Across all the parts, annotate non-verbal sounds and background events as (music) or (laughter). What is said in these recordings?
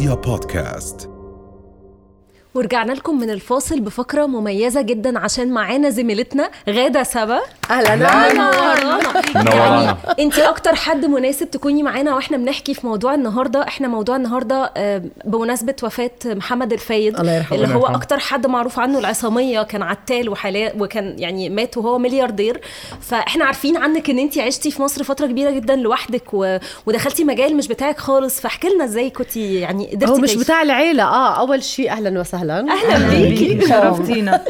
رؤيا بودكاست. ورجعنا لكم من الفاصل بفقرة مميزة جدا عشان معانا زميلتنا غادة سبا. أهلا. منورانا منورانا. انت أكتر حد مناسب تكوني معانا وإحنا بنحكي في موضوع النهارده. إحنا موضوع النهارده آه، بمناسبة وفاة محمد الفايد الله يرحمه. اللي هو. أكتر حد معروف عنه العصامية كان عتال وحلا وكان يعني مات وهو ملياردير. فإحنا عارفين عنك إن انت عشتي في مصر فترة كبيرة جدا لوحدك و... ودخلتي مجال مش بتاعك خالص. فاحكي لنا إزاي كنتي يعني قدرتي هو مش. بتاع العيلة. آه أول شيء أهلا وسهلا. أهلا بيكي. شرفتينا.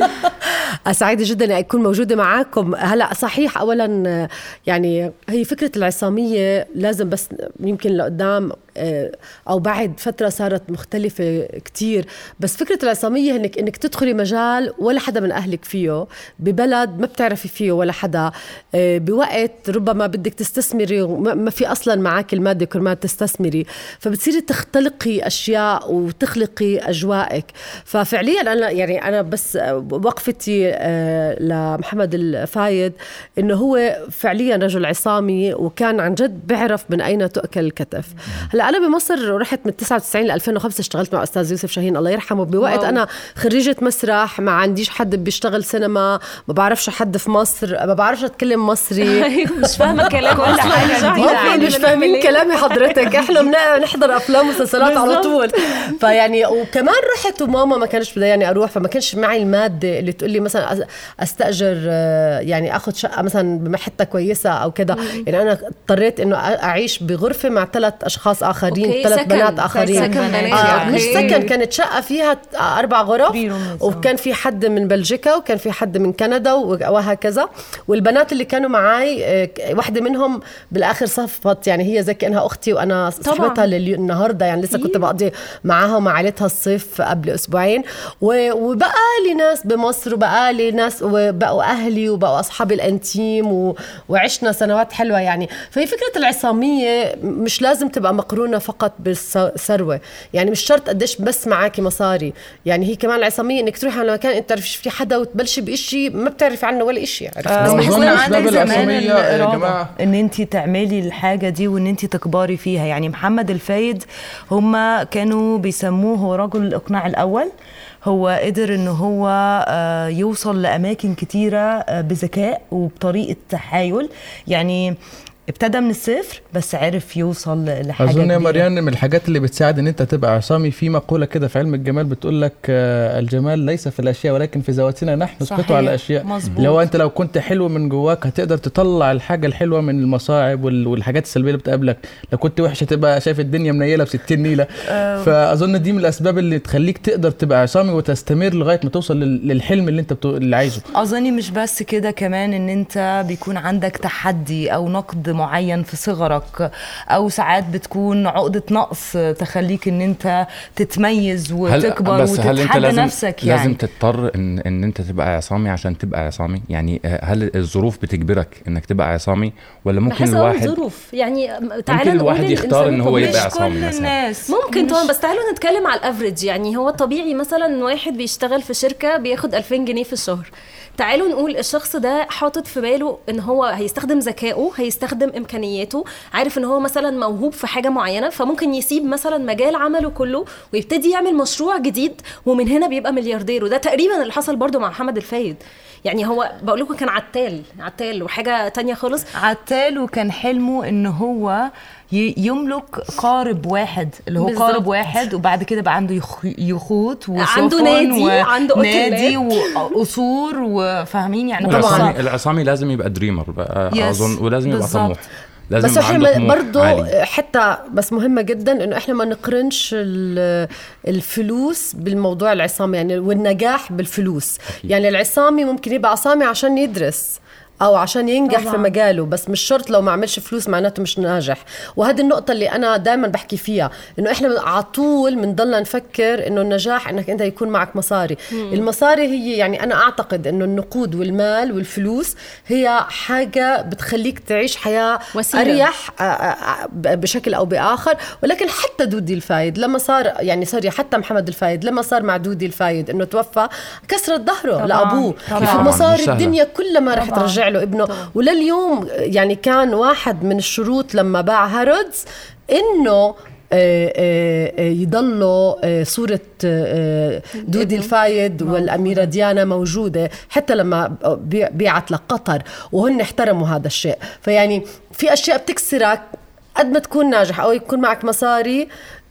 سعيدة جدا أن أكون موجودة معاكم. هلا صحيح أولا آه، يعني هي فكرة العصامية لازم بس يمكن لقدام آه، أو بعد فترة صارت مختلفة كتير. بس فكرة العصامية إنك إنك تدخلي مجال ولا حدا من أهلك فيه ببلد ما بتعرفي فيه ولا حدا. آه، بوقت ربما بدك تستثمري وما ما في أصلا معك المادة كرمال تستثمري. فبتصيري تختلقي أشياء وتخلقي أجوائك ففعليا أنا يعني أنا بس وقفتي آه، لمحمد الفايد إنه هو فعليا رجل عصامي وكان عن جد بيعرف من أين تؤكل الكتف. هلا أنا بمصر رحت من 99 ل 2005 اشتغلت مع أستاذ يوسف شاهين الله يرحمه بوقت واو. أنا خريجة مسرح ما عنديش حد بيشتغل سينما ما بعرفش حد في مصر ما بعرفش أتكلم مصري (laughs) أيوة، مش فاهمة كلام كل (laughs) أصلاً. حاجة مش فاهمين. كلامي حضرتك إحنا بن- (laughs) نحضر أفلام ومسلسلات على. طول فيعني وكمان رحت وماما ما كانش بدها يعني أروح فما كانش معي المادة اللي تقول لي مثلا أستأجر يعني اخذ شقة مثلا بحته كويسة أو كذا يعني أنا اضطريت إنه أعيش بغرفة مع ثلاث أشخاص آخرين ثلاث. بنات آخرين سكن بنات آه يعني. مش سكن كانت شقة فيها أربع غرف. وكان في حد من بلجيكا وكان في حد من كندا و- وهكذا والبنات اللي كانوا معي آه، واحدة منهم بالآخر صفت يعني هي زي كأنها أختي وأنا صاحبتها للي- النهارده يعني لسه كنت بقضي معاها ومع عائلتها الصيف قبل أسبوعين و- وبقى لي ناس بمصر وبقى لي ناس وبقوا أهلي وبقوا أصحابي الانتيم و... وعشنا سنوات حلوة يعني فهي فكرة العصامية مش لازم تبقى مقرونه فقط بالثروة. يعني مش شرط قديش بس معاكي مصاري. يعني هي كمان العصامية إنك تروحي على مكان أنت في حدا وتبلشي بإشي ما بتعرفي عنه ولا شيء عرفتي؟ آه، بس بحس عندك زمان يا. إن أنت تعملي الحاجة دي وإن أنت تكبري فيها. يعني محمد الفايد هم كانوا بيسموه هو رجل الإقناع الأول. هو قدر إن هو آه، يوصل لأماكن كتيرة آه، بذكاء وبطريقة تحايل. يعني ابتدى من الصفر بس عرف يوصل لحاجة أظن يا. مريان من الحاجات اللي بتساعد إن أنت تبقى عصامي في مقولة كده في علم الجمال بتقول لك آه، الجمال ليس في الأشياء ولكن في ذواتنا نحن. نسقطه على الأشياء مظبوط. لو أنت لو كنت حلو من جواك هتقدر تطلع الحاجة الحلوة من المصاعب وال- والحاجات السلبية اللي بتقابلك لو كنت وحش هتبقى شايف الدنيا منيلة ب 60 نيلة فأظن دي من الأسباب اللي تخليك تقدر تبقى عصامي وتستمر لغاية ما توصل لل- للحلم اللي أنت بتو... اللي عايزه أظني مش بس كده كمان إن أنت بيكون عندك تحدي أو نقد معين في صغرك أو ساعات بتكون عقدة نقص تخليك إن أنت تتميز وتكبر بس هل أنت وتتحدى لازم نفسك يعني. لازم تضطر ان إن أنت تبقى عصامي عشان تبقى عصامي؟ يعني آه، هل الظروف بتجبرك إنك تبقى عصامي؟ ولا ممكن الواحد ظروف يعني تعالى ممكن الواحد يختار إن هو يبقى عصامي كل مثلاً. الناس. ممكن طبعا بس تعالوا نتكلم على الأفريج. يعني هو الطبيعي مثلا واحد بيشتغل في شركة بياخد 2000 جنيه في الشهر. تعالوا نقول الشخص ده حاطط في باله إن هو هيستخدم ذكائه هيستخدم إمكانياته عارف إن هو مثلا موهوب في حاجة معينة فممكن يسيب مثلا مجال عمله كله ويبتدي يعمل مشروع جديد ومن هنا بيبقى ملياردير. وده تقريبا اللي حصل برضو مع محمد الفايد. يعني هو بقول لكم كان عتال عتال وحاجة تانية خالص. عتال وكان حلمه إن هو يملك قارب واحد اللي هو بالظبط. قارب واحد وبعد كده بقى عنده يخ- يخوت وسفن عنده نادي، عنده نادي. وقصور وفاهمين يعني طبعاً. العصامي العصامي لازم يبقى دريمر بقى Yes. أظن ولازم يبقى. طموح لازم بس إحنا برضه. حتى بس مهمة جدا إنه إحنا ما نقرنش ال- الفلوس بالموضوع العصامي يعني والنجاح بالفلوس يعني العصامي ممكن يبقى عصامي عشان يدرس أو عشان ينجح طبعاً. في مجاله بس مش شرط لو ما عملش فلوس معناته مش ناجح وهذه النقطة اللي أنا دائما بحكي فيها إنه إحنا على طول بنضلنا نفكر إنه النجاح إنك أنت يكون معك مصاري المصاري هي يعني أنا أعتقد إنه النقود والمال والفلوس هي حاجة بتخليك تعيش حياة وسيلة. أريح آه، آه، بشكل أو بآخر ولكن حتى دودي الفايد لما صار يعني سوري حتى محمد الفايد لما صار مع دودي الفايد إنه توفى كسرت ظهره طبعاً. لأبوه طبعاً. كيف طبعاً، مصاري. الدنيا كلها ما رح. ترجع له ابنه. ولليوم يعني كان واحد من الشروط لما باع هارودز إنه آه، آه، آه، يضلوا صورة دودي. الفايد والأميرة ديانا موجودة حتى لما بي- بيعت لقطر وهن احترموا هذا الشيء. فيعني في أشياء بتكسرك قد ما تكون ناجح أو يكون معك مصاري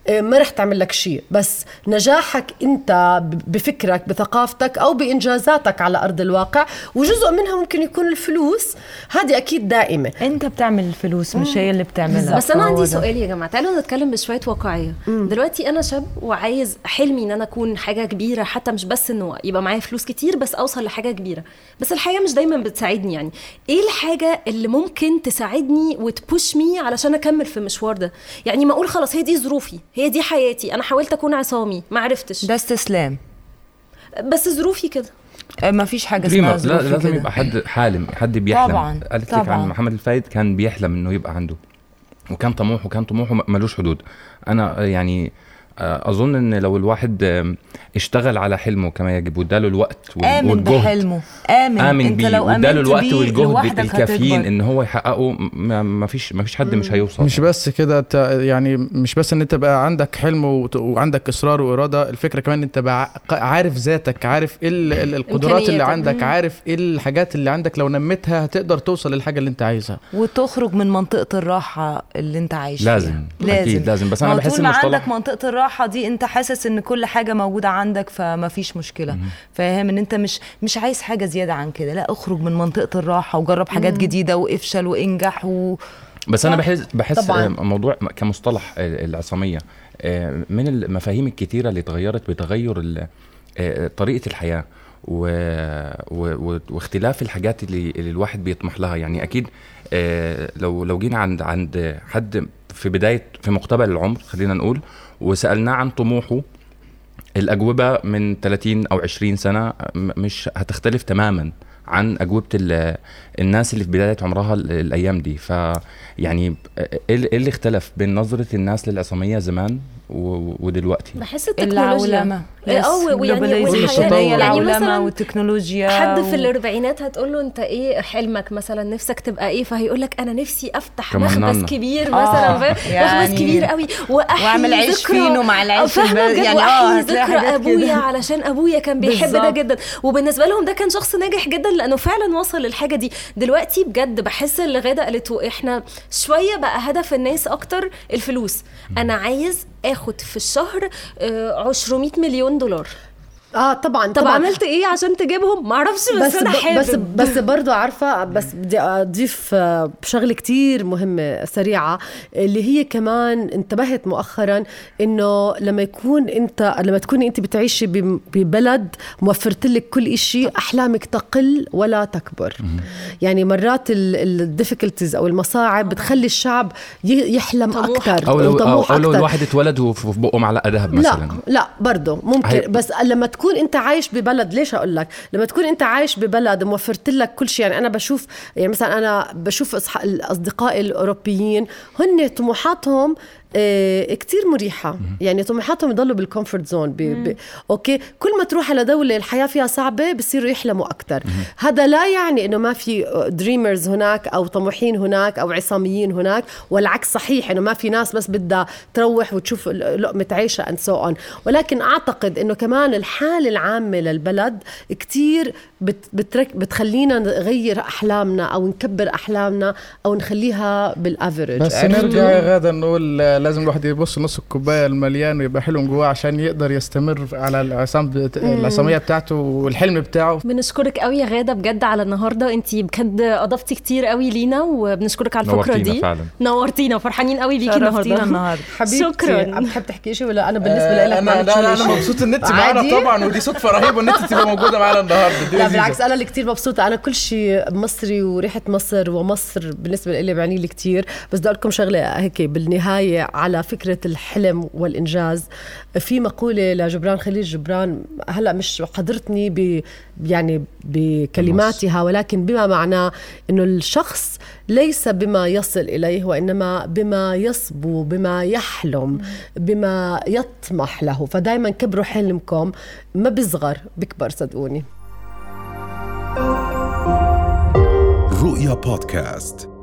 ما رح تعمل لك شيء. بس نجاحك انت بفكرك بثقافتك أو بإنجازاتك على أرض الواقع وجزء منها ممكن يكون الفلوس. هذه أكيد دائمة. انت بتعمل الفلوس مش هي اللي بتعملها. بس أنا عندي. سؤال يا جماعة. تعالوا نتكلم بشوية واقعية. دلوقتي أنا شاب وعايز حلمي إن أنا أكون حاجة كبيرة حتى مش بس إنه يبقى معايا فلوس كتير بس أوصل لحاجة كبيرة. بس الحياة مش دايما بتساعدني يعني. إيه الحاجة اللي ممكن تساعدني وتبوش مي علشان أكمل في المشوار ده؟ يعني ما أقول خلاص هي دي ظروفي هي دي حياتي أنا حاولت أكون عصامي ما عرفتش. ده استسلام. بس ظروفي كده. آه، ما فيش حاجة اسمها لا لازم. يبقى حد حالم حد بيحلم. طبعاً، قالت لك طبعاً. عن محمد الفايد كان بيحلم إنه يبقى عنده. وكان طموح وكان طموحه ملوش حدود. أنا يعني آه، أظن إن لو الواحد اشتغل على حلمه كما يجب واداله الوقت وال- آمن والجهد بحلمه آمن آمن أنت بيه لو واداله الوقت والجهد الكافيين. إن هو يحققه ما ما فيش ما فيش حد مش هيوصل مش بس كده يعني مش بس إن أنت بقى عندك حلم وعندك إصرار وإرادة الفكرة كمان أنت بقى عارف ذاتك عارف إيه ال- ال- القدرات اللي. عندك عارف إيه الحاجات اللي عندك لو نميتها هتقدر توصل للحاجة اللي أنت عايزها وتخرج من منطقة الراحة اللي أنت عايش لازم. فيها أكيد لازم. بس أنا ما هو بحس المصطلح- عندك منطقة الراحة دي انت حاسس ان كل حاجة موجودة عندك فما فيش مشكله فاهم ان انت مش مش عايز حاجة زيادة عن كده. لا اخرج من منطقة الراحة وجرب حاجات جديدة وافشل وانجح و... بس أنا بحس بحس طبعاً. طبعا. موضوع كمصطلح آه، العصامية آه، من المفاهيم الكتيرة اللي اتغيرت بتغير ال- آه، طريقة الحياة و... و... و... واختلاف الحاجات اللي, اللي الواحد بيطمح لها. يعني أكيد آه، لو لو جينا عند عند حد في بداية في مقتبل العمر خلينا نقول وسألناه عن طموحه الأجوبة من 30 أو 20 سنة مش هتختلف تماما عن أجوبة ال- الناس اللي في بداية عمرها ال- الأيام دي. ف يعني إيه اللي- إيه اختلف بين نظرة الناس للعصامية زمان ودلوقتي. بحس التكنولوجيا. العولمه آه يعني يعني العولمه مثلا والتكنولوجيا حد في و- الأربعينات هتقول له أنت إيه حلمك مثلا نفسك تبقى إيه؟ فهيقول لك أنا نفسي أفتح. مخبز كبير آه، مثلا. فاهم (laughs) يعني مخبز كبير قوي. وأحيي وأعمل عيش فينو مع العيش يعني آه ذكرى أبويا. علشان أبويا كان بيحب ده بالظبط. جدا. وبالنسبة لهم ده كان شخص ناجح جدا لأنه فعلا وصل للحاجة دي. دلوقتي بجد بحس اللي غاده قالته إحنا شوية بقى هدف الناس أكتر الفلوس. أنا عايز آخد في الشهر آه، 200 مليون دولار. آه طبعا طب طبعا. عملت إيه عشان تجيبهم؟ معرفش بس, بس أنا حابب. بس بس برضه عارفة بس بدي اضيف آه، شغلة كتير مهمة سريعة اللي هي كمان انتبهت مؤخرا إنه لما يكون أنت لما تكوني أنت بتعيشي ببلد موفرت لك كل شيء أحلامك تقل ولا تكبر. يعني مرات ال difficulties أو المصاعب بتخلي الشعب ي- يحلم. أكثر أو لو أو لو. الواحد اتولد وفي في بقه معلقة ذهب مثلا. لا لا برضه ممكن بس لما تكون انت عايش ببلد ليش أقول لك؟ لما تكون انت عايش ببلد موفرت لك كل شيء يعني أنا بشوف يعني مثلا أنا بشوف الأصدقاء الأوروبيين هن طموحاتهم كتير مريحة. يعني طموحاتهم يضلوا بال comfort zone بي بي okay؟ كل ما تروح على دولة الحياة فيها صعبة بصيروا يحلموا أكتر. هذا لا يعني إنه ما في dreamers هناك أو طموحين هناك أو عصاميين هناك والعكس صحيح إنه ما في ناس بس بدها تروح وتشوف لقمة عيشة and so on ولكن أعتقد إنه كمان الحالة العامة للبلد كتير بت بترك بتخلينا نغير أحلامنا أو نكبر أحلامنا أو نخليها بالافرج بس نرجع غادة نقول آه، لازم الواحد يبص نص الكوباية المليان ويبقى حلو من جواه عشان يقدر يستمر على العصام بت- العصاميه بتاعته والحلم بتاعه بنشكرك قوي يا غادة بجد على النهارده انت بجد أضفتي كتير قوي لينا وبنشكرك على الفقرة نورتينا دي فعلا. نورتينا فرحانين قوي بيكي النهارده النهارده (laughs) حبيبتي شكراً. تحب تحكي شيء ولا أنا بالنسبة آه، لك أنا ما لا لا أنا؟ مبسوط إن انت؟ معانا طبعا ودي صدفة رهيبة إن انت تبقى موجودة معانا النهارده لا. بالعكس أنا اللي كثير مبسوطة أنا كل شيء مصري وريحة مصر ومصر بالنسبة لي بيعني لي كثير بس بدي أقول لكم شغلة هيك بالنهاية على فكرة الحلم والإنجاز. في مقولة لجبران خليل جبران هلا مش حضرتني ب يعني بكلماتها ولكن بما معناه إنه الشخص ليس بما يصل إليه وإنما بما يصبو بما يحلم بما يطمح له. فدائما كبروا حلمكم ما بيصغر بكبر صدقوني. رؤيا بودكاست.